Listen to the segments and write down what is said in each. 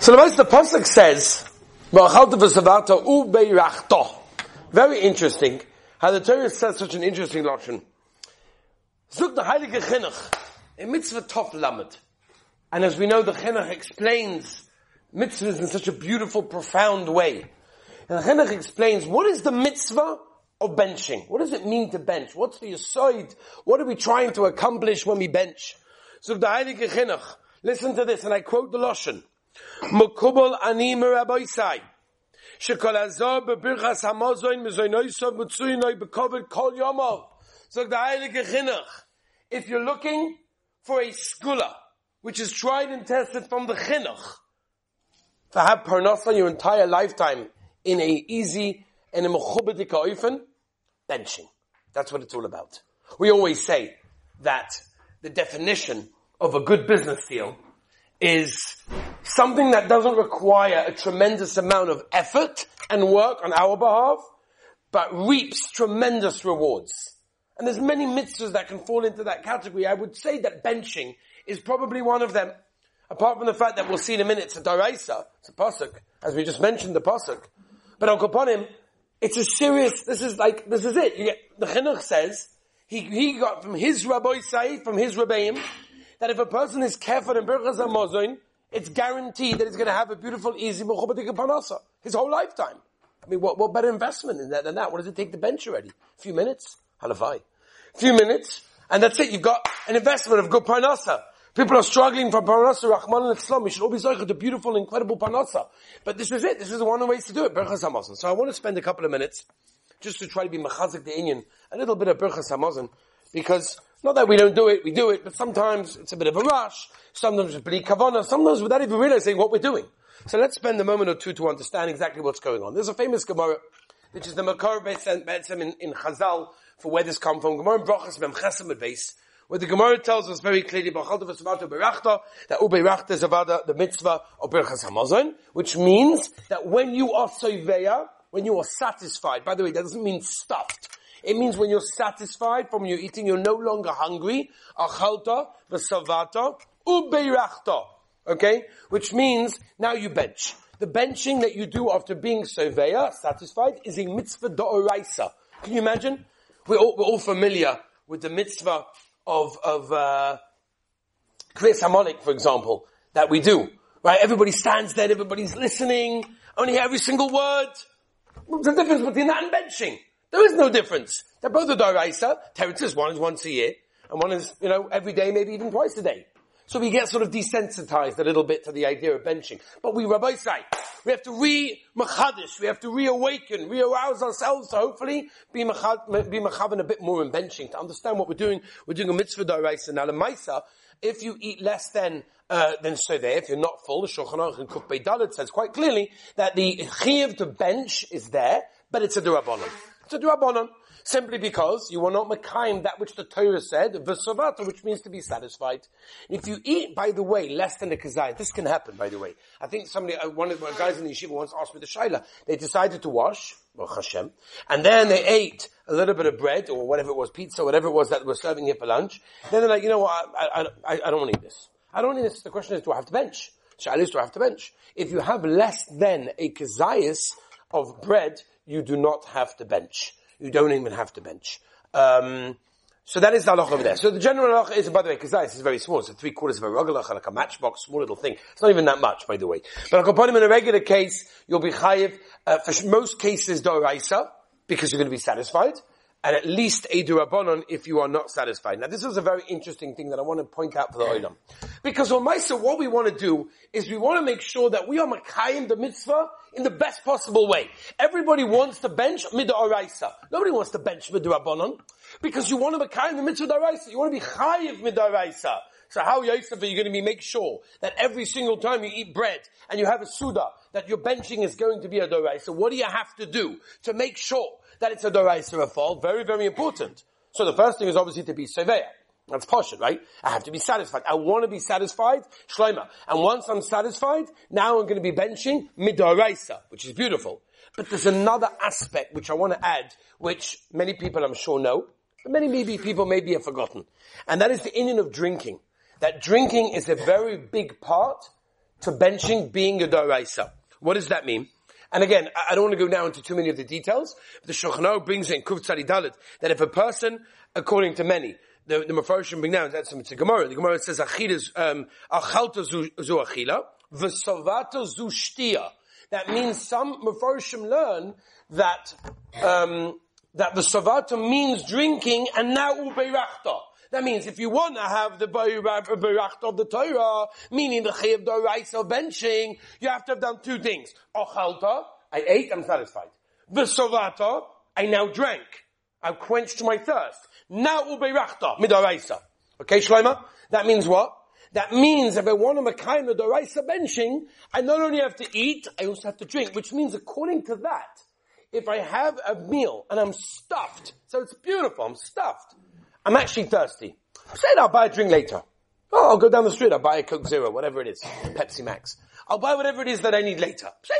So the most the pasuk says, Very interesting how the Torah says such an interesting lashon. Zug the Heilige Chinuch, a mitzvah tov lamed. And as we know, the Chinuch explains mitzvahs in such a beautiful, profound way. And the Chinuch explains, what is the mitzvah of benching? What does it mean to bench? What's the aside? What are we trying to accomplish when we bench? So the Heilige Chinuch, listen to this, and I quote the Lashon. Mukubal ani meraboisai. Shekol azor bebirchas hamazoin mezoinoisov mutsuyinoi bekovid kol yomov. So the Heilige Chinuch, if you're looking for a skula, which is tried and tested from the chinuch, to have parnasa your entire lifetime in a easy and a mechubedika oifen, benching. That's what it's all about. We always say that the definition of a good business deal is something that doesn't require a tremendous amount of effort and work on our behalf, but reaps tremendous rewards. And there's many mitzvahs that can fall into that category. I would say that benching is probably one of them. Apart from the fact that we'll see in a minute, it's a daraisa, it's a pasuk, as we just mentioned the pasuk. But on Koponim, it's a serious, this is like, this is it. You get, the chinuch says, he, he got from his rabbi Said, from his rabbeim, that if a person is careful in Birchas HaMazon, it's guaranteed that he's going to have a beautiful, easy mechubadik panasa his whole lifetime. I mean, what, what better investment in that than that? What does it take to bench already? A few minutes? Halavai. A few minutes, and that's it. You've got an investment of good panasa. People are struggling for parnasa, Rahman and Islam. We should all be zoichet the beautiful, incredible parnasa. But this is it. This is one of the ways to do it. Birchas Hamazon. So I want to spend a couple of minutes just to try to be machazik the inyan, a little bit of Birchas Hamazon, because not that we don't do it, we do it, but sometimes it's a bit of a rush, sometimes it's bli kavana, sometimes without even realizing what we're doing. So let's spend a moment or two to understand exactly what's going on. There's a famous Gemara, which is the Makar Betzem in, in Chazal, for where this comes from. Gemara Brachas Mem Chesem base where the Gemara tells us very clearly, that Ubeirachta is the mitzvah of Birchas Hamazon, which means that when you are soiveya, when you are satisfied, by the way, that doesn't mean stuffed. It means when you're satisfied from your eating, you're no longer hungry. Achalta, v'savata, ubeirachta. Okay? Which means now you bench. The benching that you do after being soveya, satisfied, is a mitzvah da'oraisa. Can you imagine? We're all, we're all familiar with the mitzvah of, of, uh, Kriyas Harmonic, for example, that we do. Right? Everybody stands there, everybody's listening, only hear every single word. What's the difference between that and benching? There is no difference. They're both a daraisa. Teretzis, one is once a year, and one is, you know, every day, maybe even twice a day. So we get sort of desensitized a little bit to the idea of benching. But we, Rabbi say, we have to re-machadish, we have to reawaken, re-arouse ourselves to hopefully be machad, be machavan a bit more in benching, to understand what we're doing. We're doing a mitzvah daraisa. Now the maisa, if you eat less than, uh, than so there, if you're not full, the Shulchan Aruch and Kuf Dalit says quite clearly that the chiv to bench is there, but it's a durabonon. It's a durabonon. Simply because you are not Mekayim that which the Torah said, Vesavata, which means to be satisfied. If you eat, by the way, less than a kazayit, this can happen, by the way. I think somebody, uh, one of the guys in the yeshiva once asked me the shaila. They decided to wash, Hashem, and then they ate a little bit of bread, or whatever it was, pizza, whatever it was that we're serving here for lunch. Then they're like, you know what, I, I, I, I don't want to eat this. I don't to eat this. The question is, do I have to bench? Shaila is, do I have to bench? If you have less than a kazayis of bread, you do not have to bench you don't even have to bench. Um, so that is the halach over there. So the general halach is, by the way, because this is very small. It's a three quarters of a rogalach, like a matchbox, small little thing. It's not even that much, by the way. But upon him in a regular case, you'll be chayiv, uh, for most cases, doraisa, because you're going to be satisfied and at least a durabonon if you are not satisfied. Now this is a very interesting thing that I want to point out for the oilam. Because on Maisa, what we want to do is we want to make sure that we are makayim the mitzvah in the best possible way. Everybody wants to bench midaraisa. Nobody wants to bench midarabonon. Because you want to makayim the mitzvah daraisa. You want to be chayiv midaraisa. So how, Yosef, are you going to be make sure that every single time you eat bread and you have a suda, that your benching is going to be a doraisa? What do you have to do to make sure that it's a doraisa a fall? Very, very important. So the first thing is obviously to be seveya. That's poshut, right? I have to be satisfied. I want to be satisfied, shleima. And once I'm satisfied, now I'm going to be benching midoraisa, which is beautiful. But there's another aspect which I want to add, which many people I'm sure know, but many maybe people maybe have forgotten. And that is the inyan of drinking that drinking is a very big part to benching being a doraisa. What does that mean? And again, I don't want to go now into too many of the details. But the Shulchan brings in Kuf Tzadi Dalit that if a person, according to many, the, the Mepharshim bring down, that's a Gemara. The Gemara says, Achilas, um, Achalta zu achila, v'savata zu shtia. That means some Mepharshim learn that, um, that the savata means drinking and now ubeirachta. That means if you want to have the Beiracht of the Torah, meaning the Doraisa benching, you have to have done two things. Ochalta, I ate, I'm satisfied. Vesovata, I now drank. I've quenched my thirst. Now Ubeirachta, Midoraisa. Okay, Shloima? That means what? That means if I want to Mekayim the Doraisa benching, I not only have to eat, I also have to drink, which means according to that, if I have a meal and I'm stuffed, so it's beautiful, I'm stuffed, I'm actually thirsty. Say that I'll buy a drink later. Oh, I'll go down the street, I'll buy a Coke Zero, whatever it is, Pepsi Max. I'll buy whatever it is that I need later. Say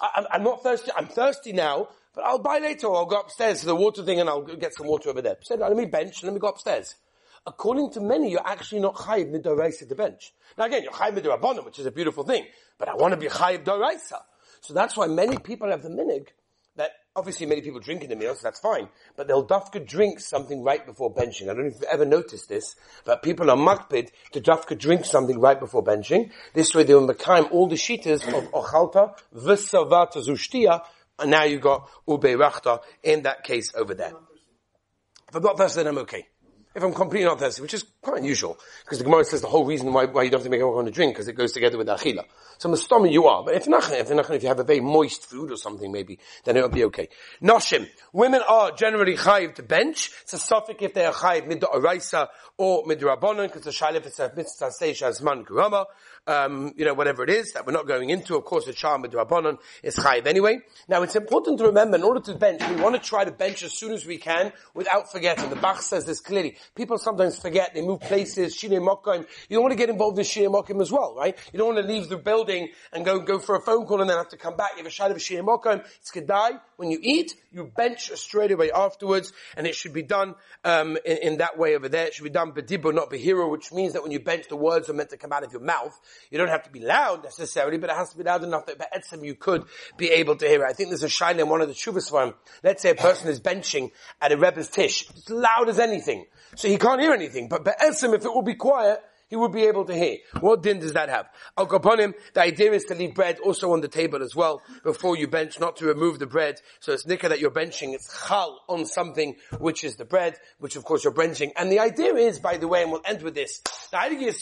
I'm not thirsty, I'm thirsty now, but I'll buy later or I'll go upstairs to the water thing and I'll get some water over there. Say let me bench, and let me go upstairs. According to many, you're actually not chayiv midoraisa the bench. Now again, you're chayiv midorabonim, which is a beautiful thing, but I want to be chayiv doraisa. So that's why many people have the minig that obviously many people drink in the meal, so that's fine. But they'll dafka drink something right before benching. I don't know if you've ever noticed this, but people are makpid to dafka drink something right before benching. This way they will become all the sheeters of ochalta, v'savata zushtia, and now you've got ube rachta in that case over there. If I'm not thirsty, then I'm okay if I'm completely not thirsty, which is quite unusual, because the Gemara says the whole reason why, why you don't have to make everyone drink, because it goes together with achila. So the stomach you are, but if not, if not, if you have a very moist food or something maybe, then it'll be okay. Noshim. Women are generally chayiv to bench. It's a suffix if they are chayiv mid oraisa or mid rabbanon, because the shalif is a mitzvah stage as man kurama um, you know, whatever it is that we're not going into. Of course, the charm with Rabbanon is chayiv anyway. Now, it's important to remember, in order to bench, we want to try to bench as soon as we can without forgetting. The Bach says this clearly. People sometimes forget, they move places, Shine Mokim. You don't want to get involved in Shine Mokim as well, right? You don't want to leave the building and go, go for a phone call and then have to come back. You have a shot of Shine Mokim. It's Kedai. When you eat, you bench straight away afterwards, and it should be done um, in, in, that way over there. It should be done bedibo, not behiro, which means that when you bench, the words are meant to come out of your mouth. You don't have to be loud necessarily, but it has to be loud enough that Be'etzim you could be able to hear it. I think there's a shine in one of the Shuvas for him. Let's say a person is benching at a Rebbe's tish. It's loud as anything. So he can't hear anything. But Be'etzim, if it will be quiet, he would be able to hear. What din does that have? Al him, the idea is to leave bread also on the table as well before you bench, not to remove the bread. So it's nikah that you're benching, it's chal on something which is the bread, which of course you're benching. And the idea is, by the way, and we'll end with this, the idea is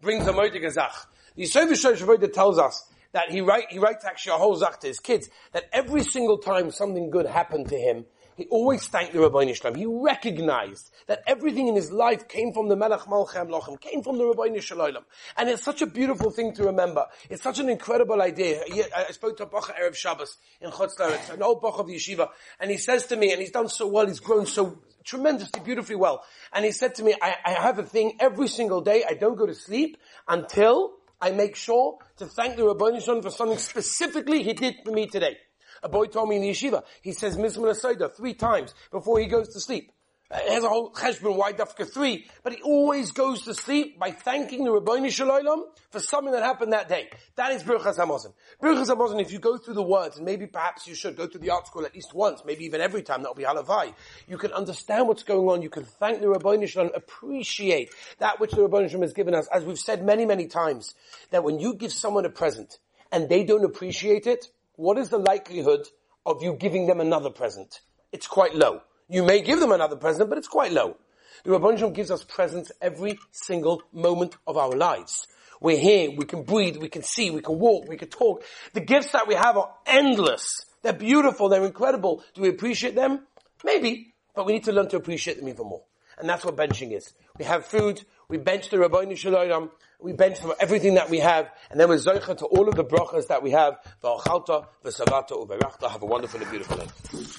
brings a moed gezach. The Yisrael tells us that he write, he writes actually a whole zach to his kids, that every single time something good happened to him, he always thanked the Ribbono Shel Olam. He recognized that everything in his life came from the Melech Malchem Lochem, came from the Ribbono Shel Olam. And it's such a beautiful thing to remember. It's such an incredible idea. I spoke to a Bacha Erev Shabbos in Chutz an old Bach of yeshiva, and he says to me, and he's done so well, he's grown so tremendously, beautifully well. And he said to me, I, I have a thing every single day, I don't go to sleep until I make sure to thank the Ribbono Shel Olam for something specifically he did for me today. A boy told me in the yeshiva, he says Mizmor Asayda three times before he goes to sleep. It has a whole cheshbon why dafka three, but he always goes to sleep by thanking the Ribbono Shel Olam for something that happened that day. That is Birchas Hamazon. Birchas Hamazon, if you go through the words, and maybe perhaps you should go through the art school at least once, maybe even every time, that'll be halavai. You can understand what's going on, you can thank the Ribbono Shel Olam, appreciate that which the Ribbono Shel Olam has given us. As we've said many, many times, that when you give someone a present, and they don't appreciate it, what is the likelihood of you giving them another present? It's quite low. You may give them another present, but it's quite low. The Rabban gives us presents every single moment of our lives. We're here, we can breathe, we can see, we can walk, we can talk. The gifts that we have are endless. They're beautiful, they're incredible. Do we appreciate them? Maybe, but we need to learn to appreciate them even more. And that's what benching is. We have food, we bench the Rabbeinu Shalom, we bench from everything that we have, and then we're zoicha to all of the brachas that we have. V'achalta, v'savata, u'berachta. Have a wonderful and beautiful day.